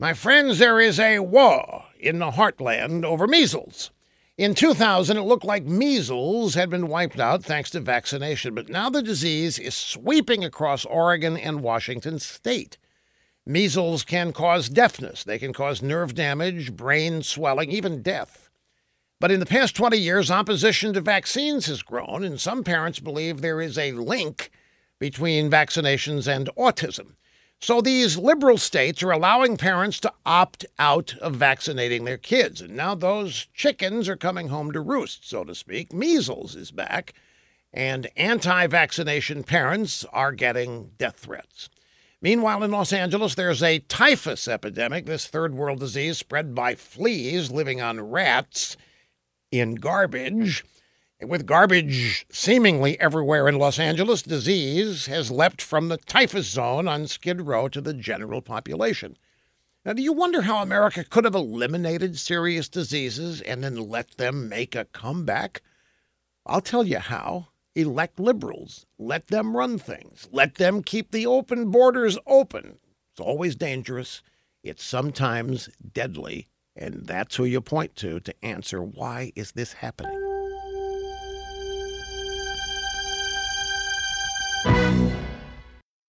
My friends, there is a war in the heartland over measles. In 2000, it looked like measles had been wiped out thanks to vaccination, but now the disease is sweeping across Oregon and Washington state. Measles can cause deafness, they can cause nerve damage, brain swelling, even death. But in the past 20 years, opposition to vaccines has grown, and some parents believe there is a link between vaccinations and autism. So these liberal states are allowing parents to opt out of vaccinating their kids. And now those chickens are coming home to roost, so to speak. Measles is back, and anti vaccination parents are getting death threats. Meanwhile, in Los Angeles, there's a typhus epidemic, this third world disease spread by fleas living on rats in garbage. With garbage seemingly everywhere in Los Angeles, disease has leapt from the typhus zone on Skid Row to the general population. Now, do you wonder how America could have eliminated serious diseases and then let them make a comeback? I'll tell you how. Elect liberals. Let them run things. Let them keep the open borders open. It's always dangerous. It's sometimes deadly. And that's who you point to to answer why is this happening?